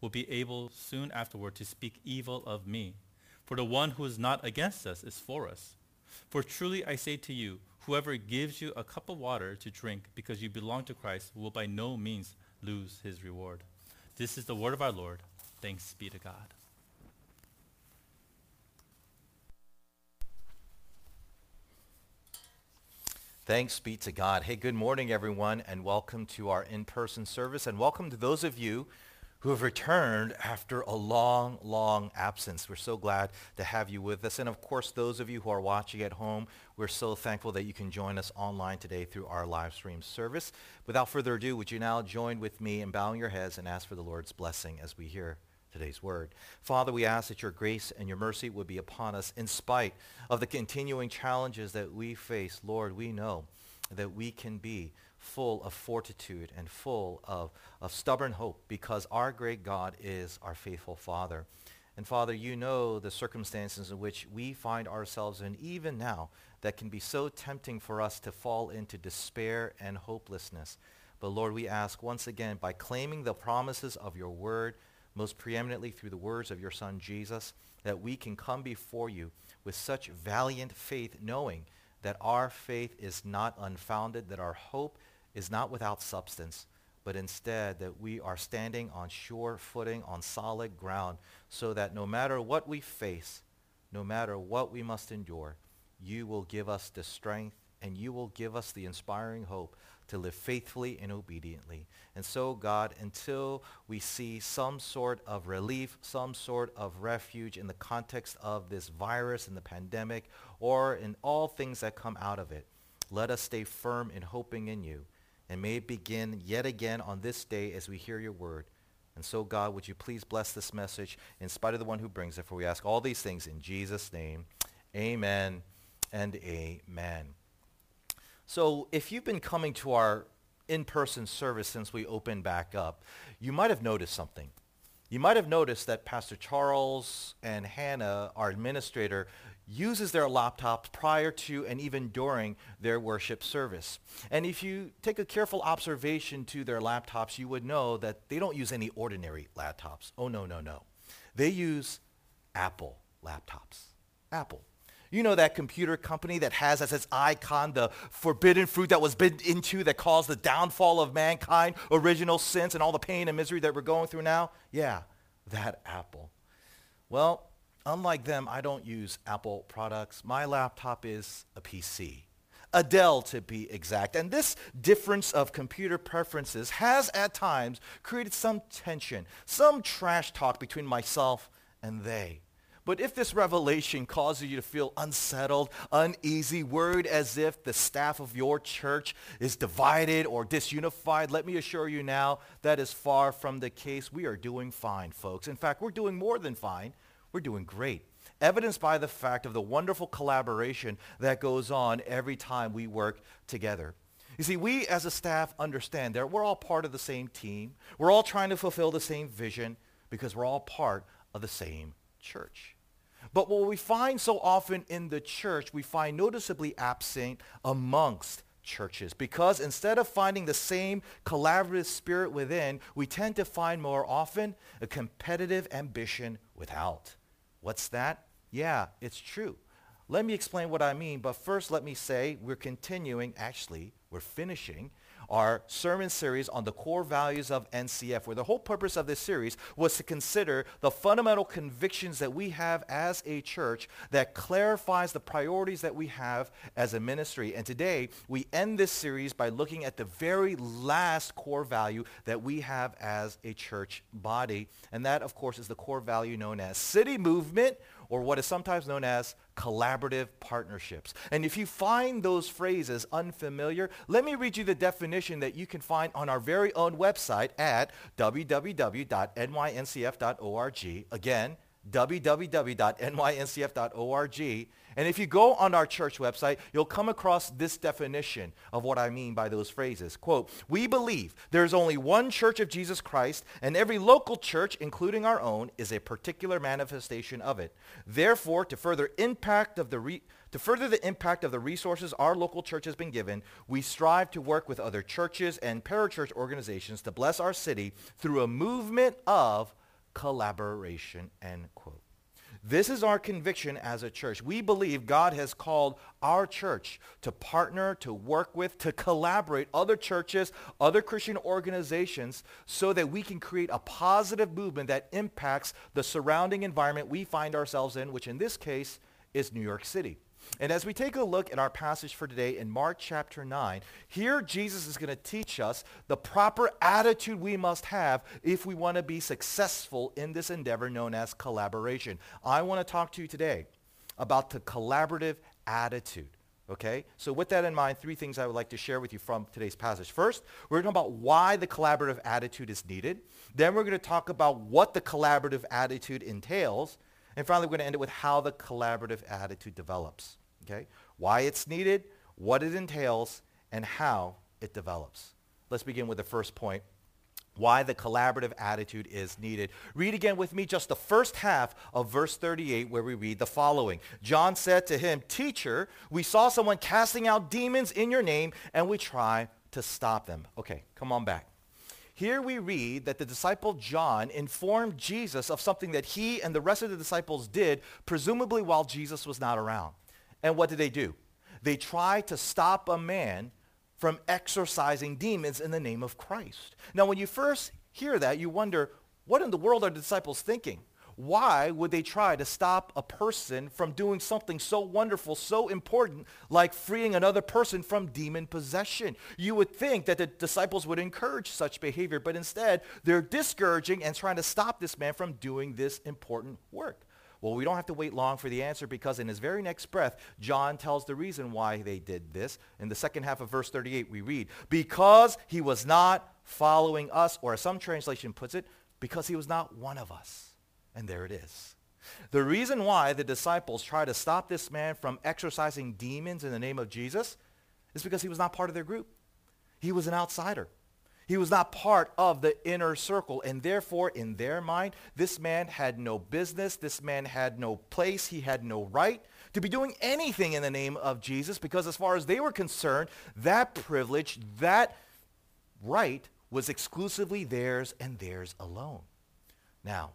will be able soon afterward to speak evil of me. For the one who is not against us is for us. For truly I say to you, whoever gives you a cup of water to drink because you belong to Christ will by no means lose his reward. This is the word of our Lord. Thanks be to God. Thanks be to God. Hey, good morning, everyone, and welcome to our in-person service, and welcome to those of you who have returned after a long, long absence. We're so glad to have you with us. And of course, those of you who are watching at home, we're so thankful that you can join us online today through our live stream service. Without further ado, would you now join with me in bowing your heads and ask for the Lord's blessing as we hear today's word. Father, we ask that your grace and your mercy would be upon us in spite of the continuing challenges that we face. Lord, we know that we can be full of fortitude and full of, of stubborn hope because our great God is our faithful Father. And Father, you know the circumstances in which we find ourselves in even now that can be so tempting for us to fall into despair and hopelessness. But Lord, we ask once again, by claiming the promises of your word, most preeminently through the words of your Son Jesus, that we can come before you with such valiant faith, knowing that our faith is not unfounded, that our hope is not without substance, but instead that we are standing on sure footing, on solid ground, so that no matter what we face, no matter what we must endure, you will give us the strength and you will give us the inspiring hope to live faithfully and obediently. And so, God, until we see some sort of relief, some sort of refuge in the context of this virus and the pandemic, or in all things that come out of it, let us stay firm in hoping in you and may it begin yet again on this day as we hear your word. And so, God, would you please bless this message in spite of the one who brings it, for we ask all these things in Jesus' name. Amen and amen. So if you've been coming to our in-person service since we opened back up, you might have noticed something. You might have noticed that Pastor Charles and Hannah, our administrator, uses their laptops prior to and even during their worship service. And if you take a careful observation to their laptops, you would know that they don't use any ordinary laptops. Oh, no, no, no. They use Apple laptops. Apple. You know that computer company that has as its icon the forbidden fruit that was bitten into that caused the downfall of mankind, original sins, and all the pain and misery that we're going through now? Yeah, that Apple. Well, unlike them, I don't use Apple products. My laptop is a PC. A Dell to be exact. And this difference of computer preferences has at times created some tension, some trash talk between myself and they. But if this revelation causes you to feel unsettled, uneasy, worried as if the staff of your church is divided or disunified, let me assure you now that is far from the case. We are doing fine, folks. In fact, we're doing more than fine. We're doing great. Evidenced by the fact of the wonderful collaboration that goes on every time we work together. You see, we as a staff understand that we're all part of the same team. We're all trying to fulfill the same vision because we're all part of the same church. But what we find so often in the church, we find noticeably absent amongst churches because instead of finding the same collaborative spirit within, we tend to find more often a competitive ambition without. What's that? Yeah, it's true. Let me explain what I mean, but first let me say we're continuing, actually, we're finishing our sermon series on the core values of NCF, where the whole purpose of this series was to consider the fundamental convictions that we have as a church that clarifies the priorities that we have as a ministry. And today, we end this series by looking at the very last core value that we have as a church body. And that, of course, is the core value known as city movement or what is sometimes known as collaborative partnerships. And if you find those phrases unfamiliar, let me read you the definition that you can find on our very own website at www.nyncf.org. Again, www.nyncf.org. And if you go on our church website, you'll come across this definition of what I mean by those phrases. Quote, we believe there's only one church of Jesus Christ, and every local church, including our own, is a particular manifestation of it. Therefore, to further impact of the re- to further the impact of the resources our local church has been given, we strive to work with other churches and parachurch organizations to bless our city through a movement of collaboration, end quote. This is our conviction as a church. We believe God has called our church to partner, to work with, to collaborate other churches, other Christian organizations so that we can create a positive movement that impacts the surrounding environment we find ourselves in, which in this case is New York City. And as we take a look at our passage for today in Mark chapter 9, here Jesus is going to teach us the proper attitude we must have if we want to be successful in this endeavor known as collaboration. I want to talk to you today about the collaborative attitude. Okay? So with that in mind, three things I would like to share with you from today's passage. First, we're going to talk about why the collaborative attitude is needed. Then we're going to talk about what the collaborative attitude entails. And finally, we're going to end it with how the collaborative attitude develops okay? Why it's needed, what it entails, and how it develops. Let's begin with the first point, why the collaborative attitude is needed. Read again with me just the first half of verse 38 where we read the following. John said to him, Teacher, we saw someone casting out demons in your name and we try to stop them. Okay, come on back. Here we read that the disciple John informed Jesus of something that he and the rest of the disciples did, presumably while Jesus was not around. And what did they do? They tried to stop a man from exorcising demons in the name of Christ. Now, when you first hear that, you wonder, what in the world are the disciples thinking? Why would they try to stop a person from doing something so wonderful, so important, like freeing another person from demon possession? You would think that the disciples would encourage such behavior, but instead, they're discouraging and trying to stop this man from doing this important work. Well, we don't have to wait long for the answer because in his very next breath, John tells the reason why they did this. In the second half of verse 38, we read, because he was not following us, or as some translation puts it, because he was not one of us. And there it is. The reason why the disciples try to stop this man from exorcising demons in the name of Jesus is because he was not part of their group. He was an outsider. He was not part of the inner circle. And therefore, in their mind, this man had no business. This man had no place. He had no right to be doing anything in the name of Jesus because as far as they were concerned, that privilege, that right was exclusively theirs and theirs alone. Now,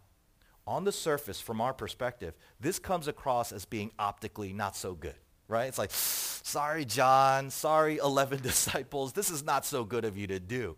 on the surface, from our perspective, this comes across as being optically not so good, right? It's like, sorry, John, sorry, 11 disciples, this is not so good of you to do.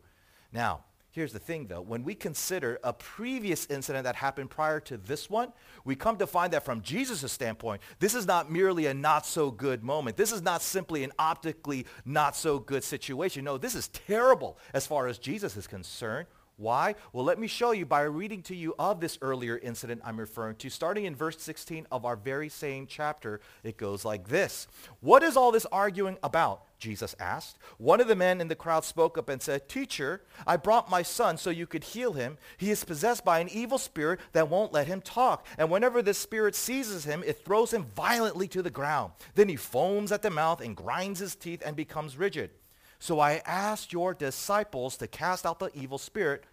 Now, here's the thing though. When we consider a previous incident that happened prior to this one, we come to find that from Jesus' standpoint, this is not merely a not so good moment. This is not simply an optically not so good situation. No, this is terrible as far as Jesus is concerned. Why? Well, let me show you by reading to you of this earlier incident I'm referring to. Starting in verse 16 of our very same chapter, it goes like this. What is all this arguing about? Jesus asked. One of the men in the crowd spoke up and said, Teacher, I brought my son so you could heal him. He is possessed by an evil spirit that won't let him talk. And whenever this spirit seizes him, it throws him violently to the ground. Then he foams at the mouth and grinds his teeth and becomes rigid. So I asked your disciples to cast out the evil spirit,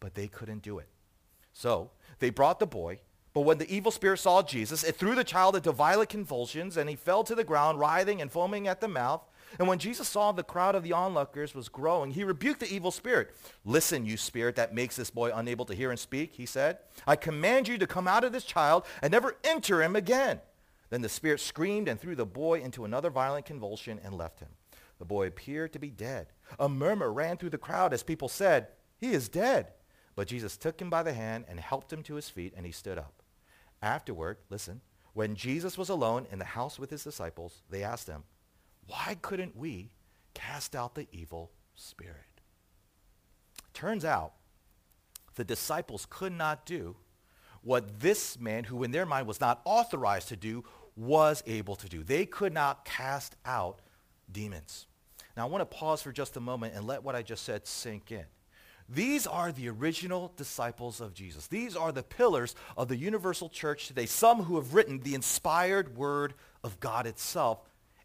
but they couldn't do it. So they brought the boy, but when the evil spirit saw Jesus, it threw the child into violent convulsions, and he fell to the ground, writhing and foaming at the mouth. And when Jesus saw the crowd of the onlookers was growing, he rebuked the evil spirit. Listen, you spirit that makes this boy unable to hear and speak, he said. I command you to come out of this child and never enter him again. Then the spirit screamed and threw the boy into another violent convulsion and left him. The boy appeared to be dead. A murmur ran through the crowd as people said, He is dead. But Jesus took him by the hand and helped him to his feet, and he stood up. Afterward, listen, when Jesus was alone in the house with his disciples, they asked him, Why couldn't we cast out the evil spirit? Turns out the disciples could not do what this man, who in their mind was not authorized to do, was able to do. They could not cast out demons. Now, I want to pause for just a moment and let what I just said sink in. These are the original disciples of Jesus. These are the pillars of the universal church today, some who have written the inspired word of God itself,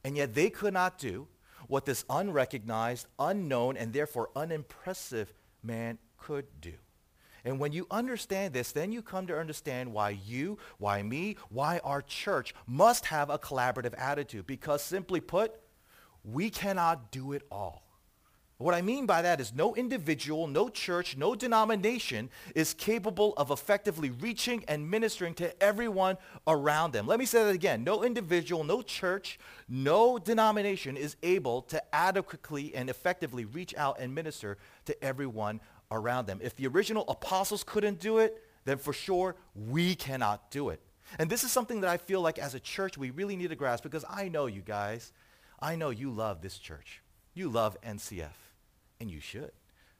and yet they could not do what this unrecognized, unknown, and therefore unimpressive man could do. And when you understand this, then you come to understand why you, why me, why our church must have a collaborative attitude. Because simply put, we cannot do it all. What I mean by that is no individual, no church, no denomination is capable of effectively reaching and ministering to everyone around them. Let me say that again. No individual, no church, no denomination is able to adequately and effectively reach out and minister to everyone around them. If the original apostles couldn't do it, then for sure we cannot do it. And this is something that I feel like as a church we really need to grasp because I know you guys, I know you love this church. You love NCF. And you should,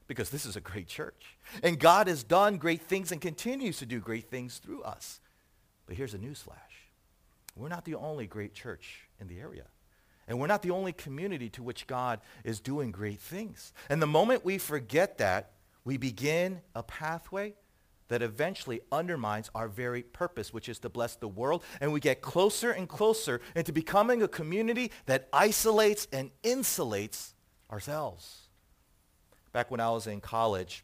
because this is a great church. And God has done great things and continues to do great things through us. But here's a newsflash. We're not the only great church in the area. And we're not the only community to which God is doing great things. And the moment we forget that, we begin a pathway that eventually undermines our very purpose, which is to bless the world. And we get closer and closer into becoming a community that isolates and insulates ourselves back when I was in college,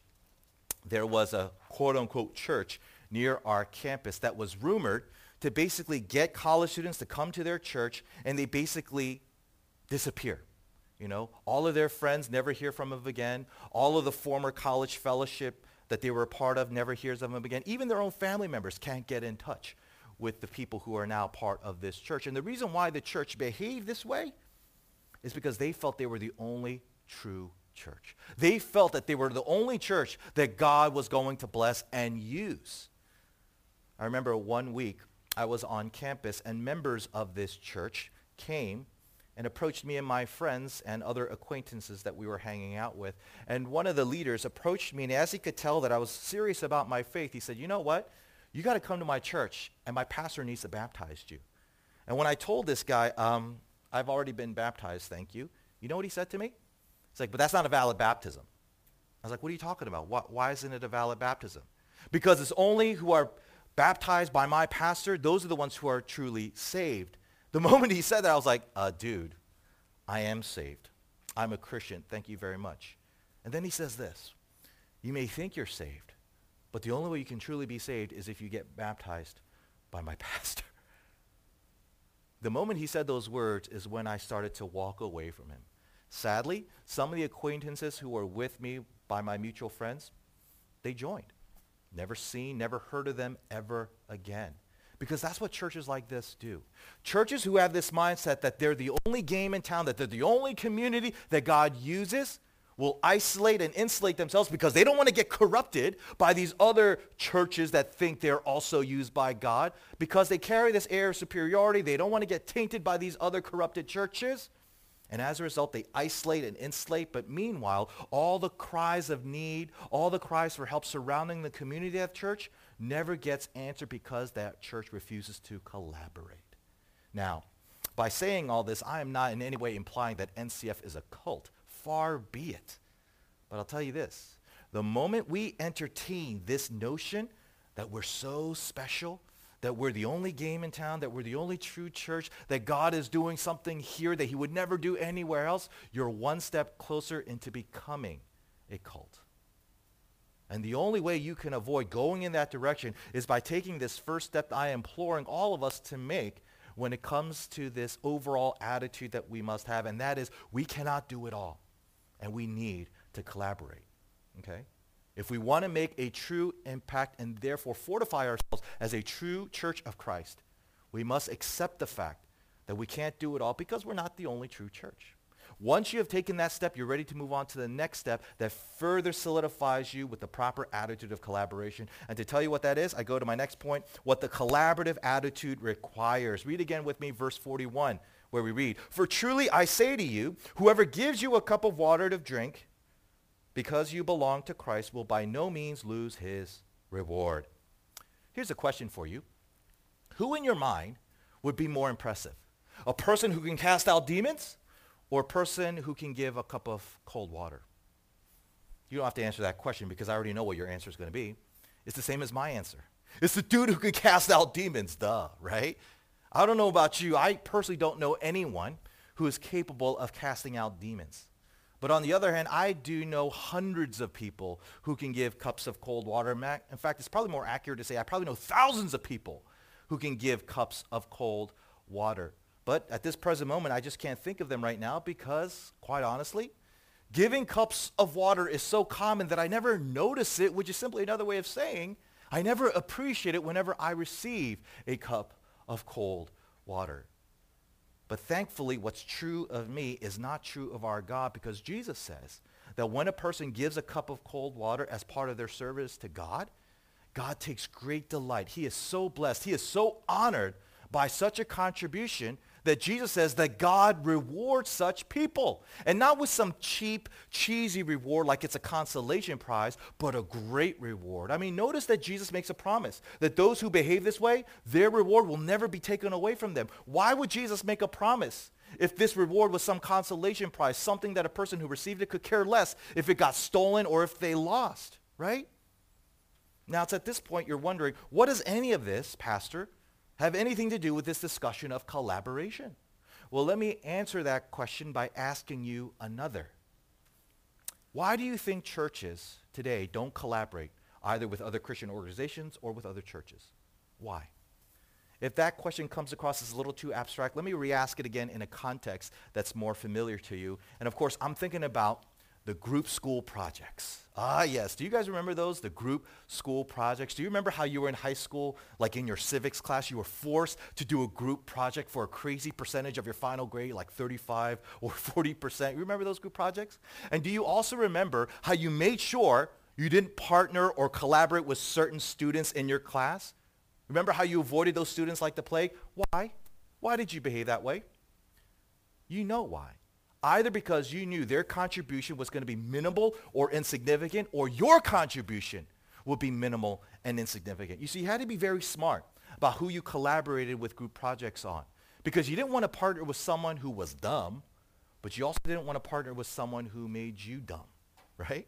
there was a quote-unquote church near our campus that was rumored to basically get college students to come to their church and they basically disappear. You know, all of their friends never hear from them again. All of the former college fellowship that they were a part of never hears of them again. Even their own family members can't get in touch with the people who are now part of this church. And the reason why the church behaved this way is because they felt they were the only true church. They felt that they were the only church that God was going to bless and use. I remember one week I was on campus and members of this church came and approached me and my friends and other acquaintances that we were hanging out with. And one of the leaders approached me, and as he could tell that I was serious about my faith, he said, you know what? You got to come to my church, and my pastor needs to baptize you. And when I told this guy, um, I've already been baptized, thank you, you know what he said to me? He's like, but that's not a valid baptism. I was like, what are you talking about? Why, why isn't it a valid baptism? Because it's only who are baptized by my pastor, those are the ones who are truly saved. The moment he said that, I was like, uh, dude, I am saved. I'm a Christian. Thank you very much. And then he says this, you may think you're saved, but the only way you can truly be saved is if you get baptized by my pastor. The moment he said those words is when I started to walk away from him. Sadly, some of the acquaintances who were with me by my mutual friends, they joined. Never seen, never heard of them ever again. Because that's what churches like this do. Churches who have this mindset that they're the only game in town, that they're the only community that God uses, will isolate and insulate themselves because they don't want to get corrupted by these other churches that think they're also used by God. Because they carry this air of superiority, they don't want to get tainted by these other corrupted churches. And as a result, they isolate and insulate. But meanwhile, all the cries of need, all the cries for help surrounding the community of church never gets answered because that church refuses to collaborate. Now, by saying all this, I am not in any way implying that NCF is a cult. Far be it. But I'll tell you this. The moment we entertain this notion that we're so special, that we're the only game in town, that we're the only true church, that God is doing something here that he would never do anywhere else, you're one step closer into becoming a cult. And the only way you can avoid going in that direction is by taking this first step I am imploring all of us to make when it comes to this overall attitude that we must have, and that is we cannot do it all, and we need to collaborate. Okay? If we want to make a true impact and therefore fortify ourselves as a true church of Christ, we must accept the fact that we can't do it all because we're not the only true church. Once you have taken that step, you're ready to move on to the next step that further solidifies you with the proper attitude of collaboration. And to tell you what that is, I go to my next point, what the collaborative attitude requires. Read again with me verse 41 where we read, For truly I say to you, whoever gives you a cup of water to drink because you belong to Christ will by no means lose his reward. Here's a question for you. Who in your mind would be more impressive? A person who can cast out demons or a person who can give a cup of cold water? You don't have to answer that question because I already know what your answer is going to be. It's the same as my answer. It's the dude who can cast out demons, duh, right? I don't know about you. I personally don't know anyone who is capable of casting out demons. But on the other hand, I do know hundreds of people who can give cups of cold water. In fact, it's probably more accurate to say I probably know thousands of people who can give cups of cold water. But at this present moment, I just can't think of them right now because, quite honestly, Giving cups of water is so common that I never notice it, which is simply another way of saying I never appreciate it whenever I receive a cup of cold water. But thankfully, what's true of me is not true of our God because Jesus says that when a person gives a cup of cold water as part of their service to God, God takes great delight. He is so blessed. He is so honored by such a contribution that Jesus says that God rewards such people. And not with some cheap, cheesy reward like it's a consolation prize, but a great reward. I mean, notice that Jesus makes a promise that those who behave this way, their reward will never be taken away from them. Why would Jesus make a promise? If this reward was some consolation prize, something that a person who received it could care less if it got stolen or if they lost, right? Now, it's at this point you're wondering, what does any of this, Pastor, have anything to do with this discussion of collaboration? Well, let me answer that question by asking you another. Why do you think churches today don't collaborate either with other Christian organizations or with other churches? Why? If that question comes across as a little too abstract, let me re-ask it again in a context that's more familiar to you. And of course, I'm thinking about the group school projects. Ah, yes. Do you guys remember those, the group school projects? Do you remember how you were in high school, like in your civics class, you were forced to do a group project for a crazy percentage of your final grade, like 35 or 40%? You remember those group projects? And do you also remember how you made sure you didn't partner or collaborate with certain students in your class? Remember how you avoided those students like the plague? Why? Why did you behave that way? You know why either because you knew their contribution was going to be minimal or insignificant, or your contribution would be minimal and insignificant. You see, you had to be very smart about who you collaborated with group projects on because you didn't want to partner with someone who was dumb, but you also didn't want to partner with someone who made you dumb, right?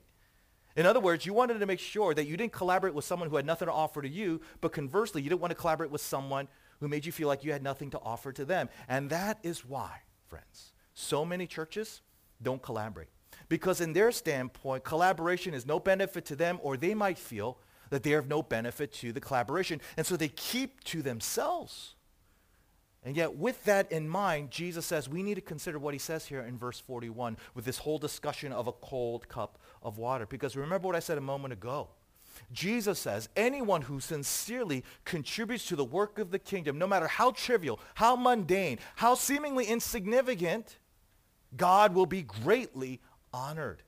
In other words, you wanted to make sure that you didn't collaborate with someone who had nothing to offer to you, but conversely, you didn't want to collaborate with someone who made you feel like you had nothing to offer to them. And that is why, friends, so many churches don't collaborate. Because in their standpoint, collaboration is no benefit to them, or they might feel that they have no benefit to the collaboration. And so they keep to themselves. And yet with that in mind, Jesus says we need to consider what he says here in verse 41 with this whole discussion of a cold cup of water. Because remember what I said a moment ago. Jesus says anyone who sincerely contributes to the work of the kingdom, no matter how trivial, how mundane, how seemingly insignificant, God will be greatly honored.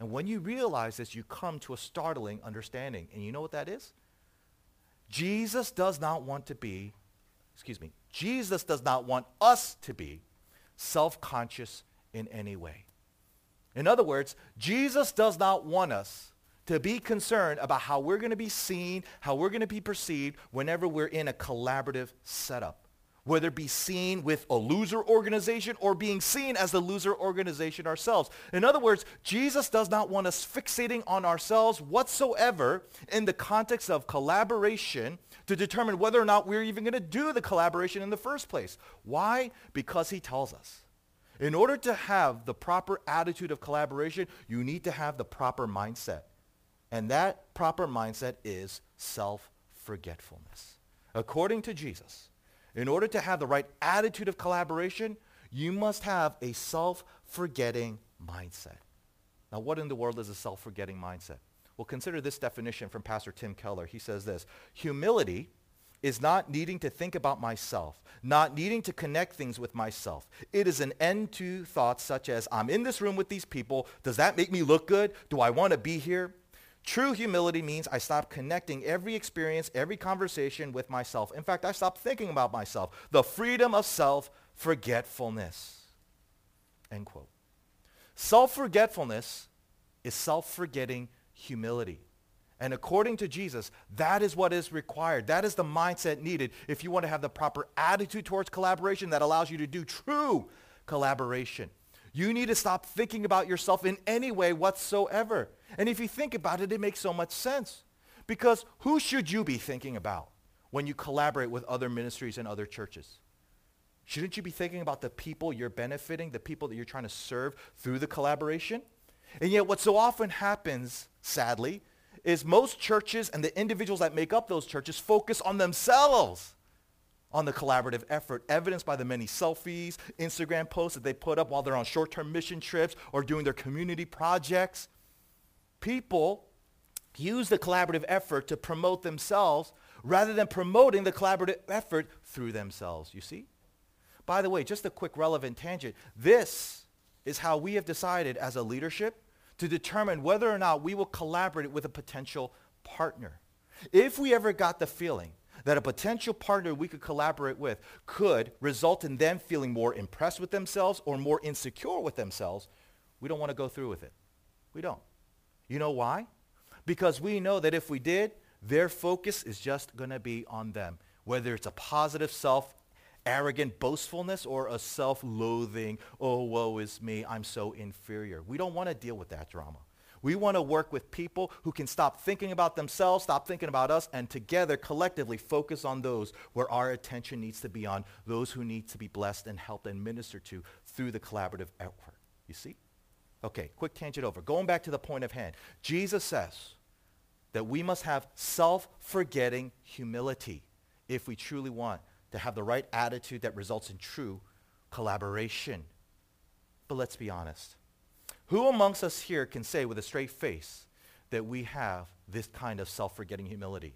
And when you realize this, you come to a startling understanding. And you know what that is? Jesus does not want to be, excuse me, Jesus does not want us to be self-conscious in any way. In other words, Jesus does not want us to be concerned about how we're going to be seen, how we're going to be perceived whenever we're in a collaborative setup whether it be seen with a loser organization or being seen as the loser organization ourselves. In other words, Jesus does not want us fixating on ourselves whatsoever in the context of collaboration to determine whether or not we're even going to do the collaboration in the first place. Why? Because he tells us. In order to have the proper attitude of collaboration, you need to have the proper mindset. And that proper mindset is self-forgetfulness. According to Jesus, in order to have the right attitude of collaboration, you must have a self-forgetting mindset. Now, what in the world is a self-forgetting mindset? Well, consider this definition from Pastor Tim Keller. He says this, humility is not needing to think about myself, not needing to connect things with myself. It is an end to thoughts such as, I'm in this room with these people. Does that make me look good? Do I want to be here? True humility means I stop connecting every experience, every conversation with myself. In fact, I stop thinking about myself. The freedom of self-forgetfulness. End quote. Self-forgetfulness is self-forgetting humility. And according to Jesus, that is what is required. That is the mindset needed if you want to have the proper attitude towards collaboration that allows you to do true collaboration. You need to stop thinking about yourself in any way whatsoever. And if you think about it, it makes so much sense. Because who should you be thinking about when you collaborate with other ministries and other churches? Shouldn't you be thinking about the people you're benefiting, the people that you're trying to serve through the collaboration? And yet what so often happens, sadly, is most churches and the individuals that make up those churches focus on themselves on the collaborative effort, evidenced by the many selfies, Instagram posts that they put up while they're on short-term mission trips or doing their community projects. People use the collaborative effort to promote themselves rather than promoting the collaborative effort through themselves, you see? By the way, just a quick relevant tangent. This is how we have decided as a leadership to determine whether or not we will collaborate with a potential partner. If we ever got the feeling that a potential partner we could collaborate with could result in them feeling more impressed with themselves or more insecure with themselves, we don't want to go through with it. We don't. You know why? Because we know that if we did, their focus is just going to be on them, whether it's a positive self arrogant boastfulness or a self-loathing, oh, woe is me, I'm so inferior. We don't want to deal with that drama. We want to work with people who can stop thinking about themselves, stop thinking about us, and together, collectively, focus on those where our attention needs to be on, those who need to be blessed and helped and ministered to through the collaborative effort. You see? Okay, quick tangent over. Going back to the point of hand. Jesus says that we must have self-forgetting humility if we truly want to have the right attitude that results in true collaboration. But let's be honest. Who amongst us here can say with a straight face that we have this kind of self-forgetting humility?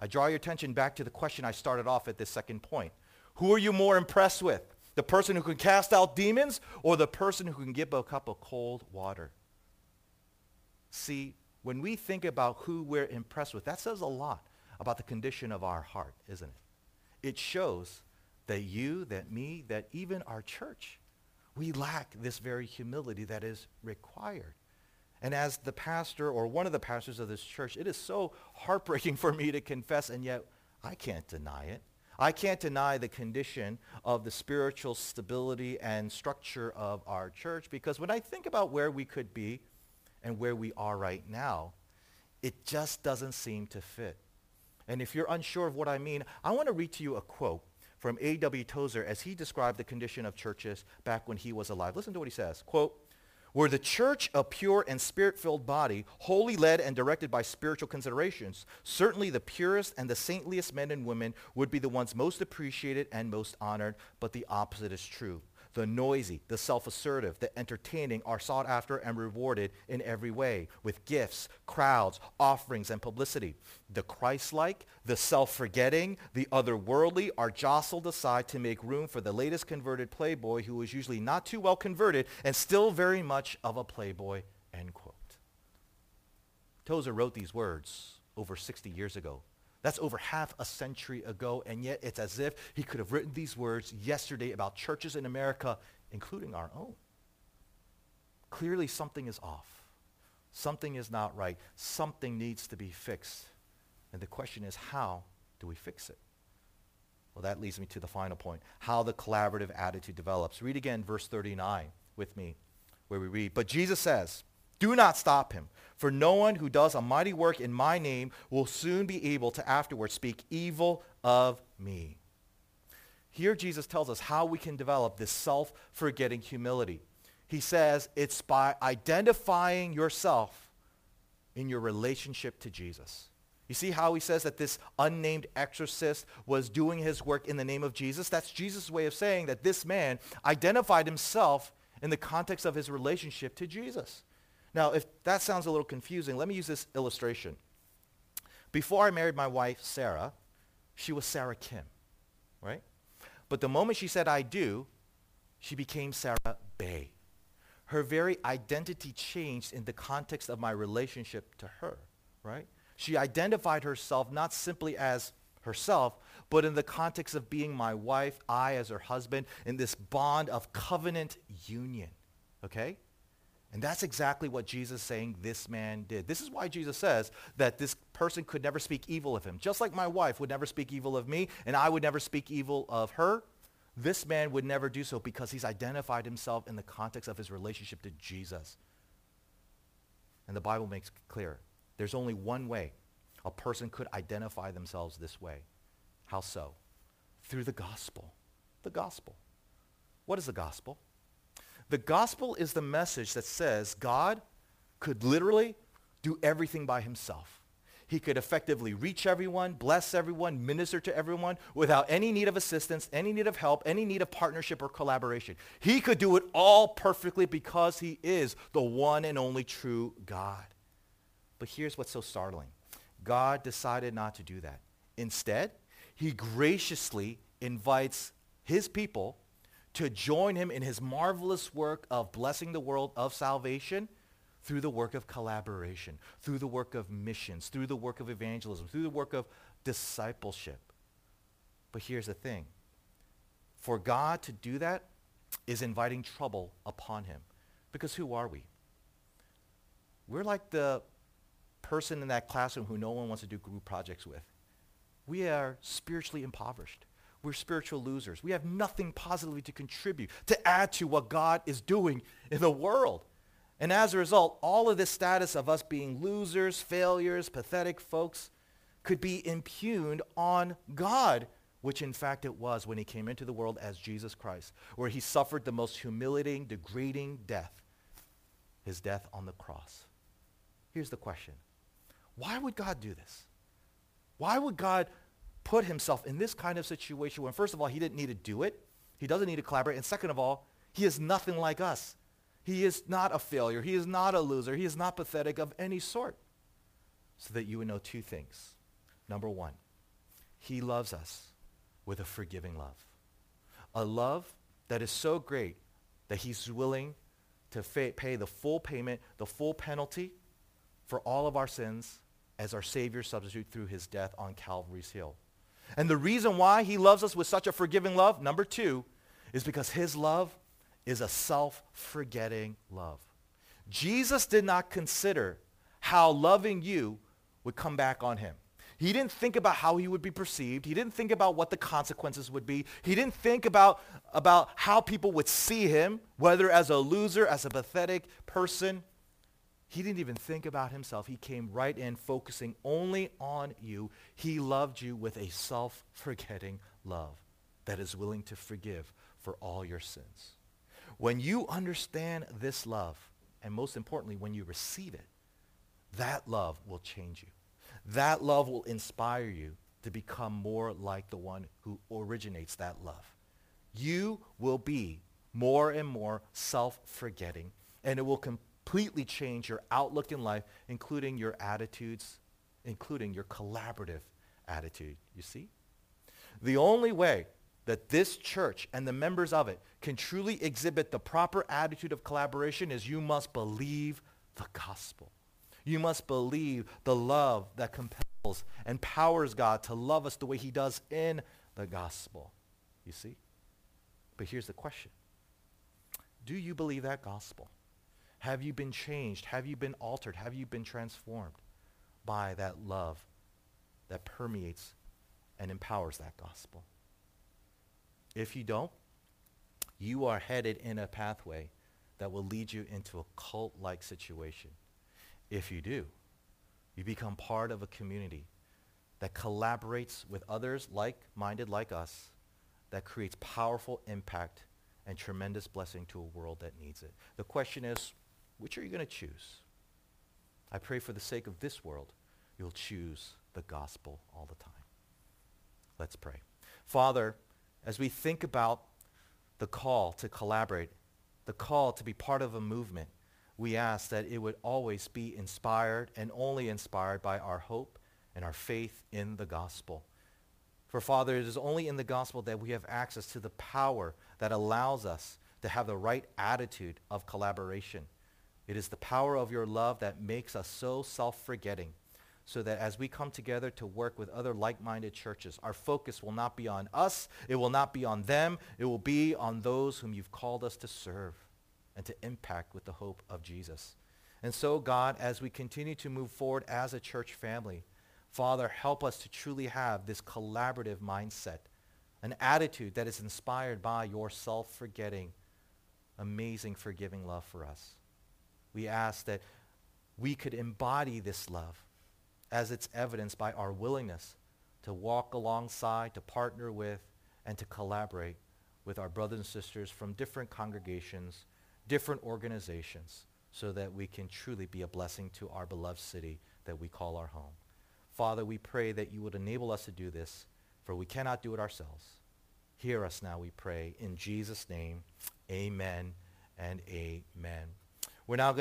I draw your attention back to the question I started off at this second point. Who are you more impressed with? The person who can cast out demons or the person who can give a cup of cold water? See, when we think about who we're impressed with, that says a lot about the condition of our heart, isn't it? It shows that you, that me, that even our church we lack this very humility that is required. And as the pastor or one of the pastors of this church, it is so heartbreaking for me to confess, and yet I can't deny it. I can't deny the condition of the spiritual stability and structure of our church because when I think about where we could be and where we are right now, it just doesn't seem to fit. And if you're unsure of what I mean, I want to read to you a quote from A.W. Tozer as he described the condition of churches back when he was alive. Listen to what he says. Quote, were the church a pure and spirit-filled body, wholly led and directed by spiritual considerations, certainly the purest and the saintliest men and women would be the ones most appreciated and most honored, but the opposite is true. The noisy, the self-assertive, the entertaining are sought after and rewarded in every way with gifts, crowds, offerings, and publicity. The Christ-like, the self-forgetting, the otherworldly are jostled aside to make room for the latest converted playboy who is usually not too well converted and still very much of a playboy, end quote. Tozer wrote these words over 60 years ago. That's over half a century ago, and yet it's as if he could have written these words yesterday about churches in America, including our own. Clearly something is off. Something is not right. Something needs to be fixed. And the question is, how do we fix it? Well, that leads me to the final point, how the collaborative attitude develops. Read again verse 39 with me, where we read, But Jesus says, do not stop him. For no one who does a mighty work in my name will soon be able to afterwards speak evil of me. Here Jesus tells us how we can develop this self-forgetting humility. He says it's by identifying yourself in your relationship to Jesus. You see how he says that this unnamed exorcist was doing his work in the name of Jesus? That's Jesus' way of saying that this man identified himself in the context of his relationship to Jesus. Now, if that sounds a little confusing, let me use this illustration. Before I married my wife, Sarah, she was Sarah Kim, right? But the moment she said I do, she became Sarah Bay. Her very identity changed in the context of my relationship to her, right? She identified herself not simply as herself, but in the context of being my wife, I as her husband, in this bond of covenant union, okay? And that's exactly what Jesus is saying this man did. This is why Jesus says that this person could never speak evil of him. Just like my wife would never speak evil of me and I would never speak evil of her, this man would never do so because he's identified himself in the context of his relationship to Jesus. And the Bible makes clear there's only one way a person could identify themselves this way. How so? Through the gospel. The gospel. What is the gospel? The gospel is the message that says God could literally do everything by himself. he could effectively reach everyone, bless everyone, minister to everyone without any need of assistance, any need of help, any need of partnership or collaboration. He could do it all perfectly because he is the one and only true God. But here's what's so startling. God decided not to do that. Instead, he graciously invites his people to join him in his marvelous work of blessing the world of salvation through the work of collaboration, through the work of missions, through the work of evangelism, through the work of discipleship. But here's the thing. For God to do that is inviting trouble upon him. Because who are we? We're like the person in that classroom who no one wants to do group projects with. We are spiritually impoverished. We're spiritual losers. We have nothing positively to contribute, to add to what God is doing in the world. And as a result, all of this status of us being losers, failures, pathetic folks could be impugned on God, which in fact it was when he came into the world as Jesus Christ, where he suffered the most humiliating, degrading death, his death on the cross. Here's the question. Why would God do this? Why would God put himself in this kind of situation when, first of all, he didn't need to do it. He doesn't need to collaborate. And second of all, he is nothing like us. He is not a failure. He is not a loser. He is not pathetic of any sort. So that you would know two things. Number one, he loves us with a forgiving love. A love that is so great that he's willing to fa- pay the full payment, the full penalty for all of our sins as our Savior substitute through his death on Calvary's Hill. And the reason why he loves us with such a forgiving love, number two, is because his love is a self-forgetting love. Jesus did not consider how loving you would come back on him. He didn't think about how he would be perceived. He didn't think about what the consequences would be. He didn't think about, about how people would see him, whether as a loser, as a pathetic person. He didn't even think about himself. He came right in focusing only on you. He loved you with a self-forgetting love that is willing to forgive for all your sins. When you understand this love, and most importantly, when you receive it, that love will change you. That love will inspire you to become more like the one who originates that love. You will be more and more self-forgetting, and it will completely change your outlook in life, including your attitudes, including your collaborative attitude. You see? The only way that this church and the members of it can truly exhibit the proper attitude of collaboration is you must believe the gospel. You must believe the love that compels and powers God to love us the way he does in the gospel. You see? But here's the question. Do you believe that gospel? Have you been changed? Have you been altered? Have you been transformed by that love that permeates and empowers that gospel? If you don't, you are headed in a pathway that will lead you into a cult-like situation. If you do, you become part of a community that collaborates with others like-minded like us that creates powerful impact and tremendous blessing to a world that needs it. The question is, which are you going to choose? I pray for the sake of this world, you'll choose the gospel all the time. Let's pray. Father, as we think about the call to collaborate, the call to be part of a movement, we ask that it would always be inspired and only inspired by our hope and our faith in the gospel. For Father, it is only in the gospel that we have access to the power that allows us to have the right attitude of collaboration. It is the power of your love that makes us so self-forgetting so that as we come together to work with other like-minded churches, our focus will not be on us, it will not be on them, it will be on those whom you've called us to serve and to impact with the hope of Jesus. And so, God, as we continue to move forward as a church family, Father, help us to truly have this collaborative mindset, an attitude that is inspired by your self-forgetting, amazing forgiving love for us. We ask that we could embody this love as it's evidenced by our willingness to walk alongside, to partner with, and to collaborate with our brothers and sisters from different congregations, different organizations, so that we can truly be a blessing to our beloved city that we call our home. Father, we pray that you would enable us to do this, for we cannot do it ourselves. Hear us now, we pray. In Jesus' name, amen and amen. We're now going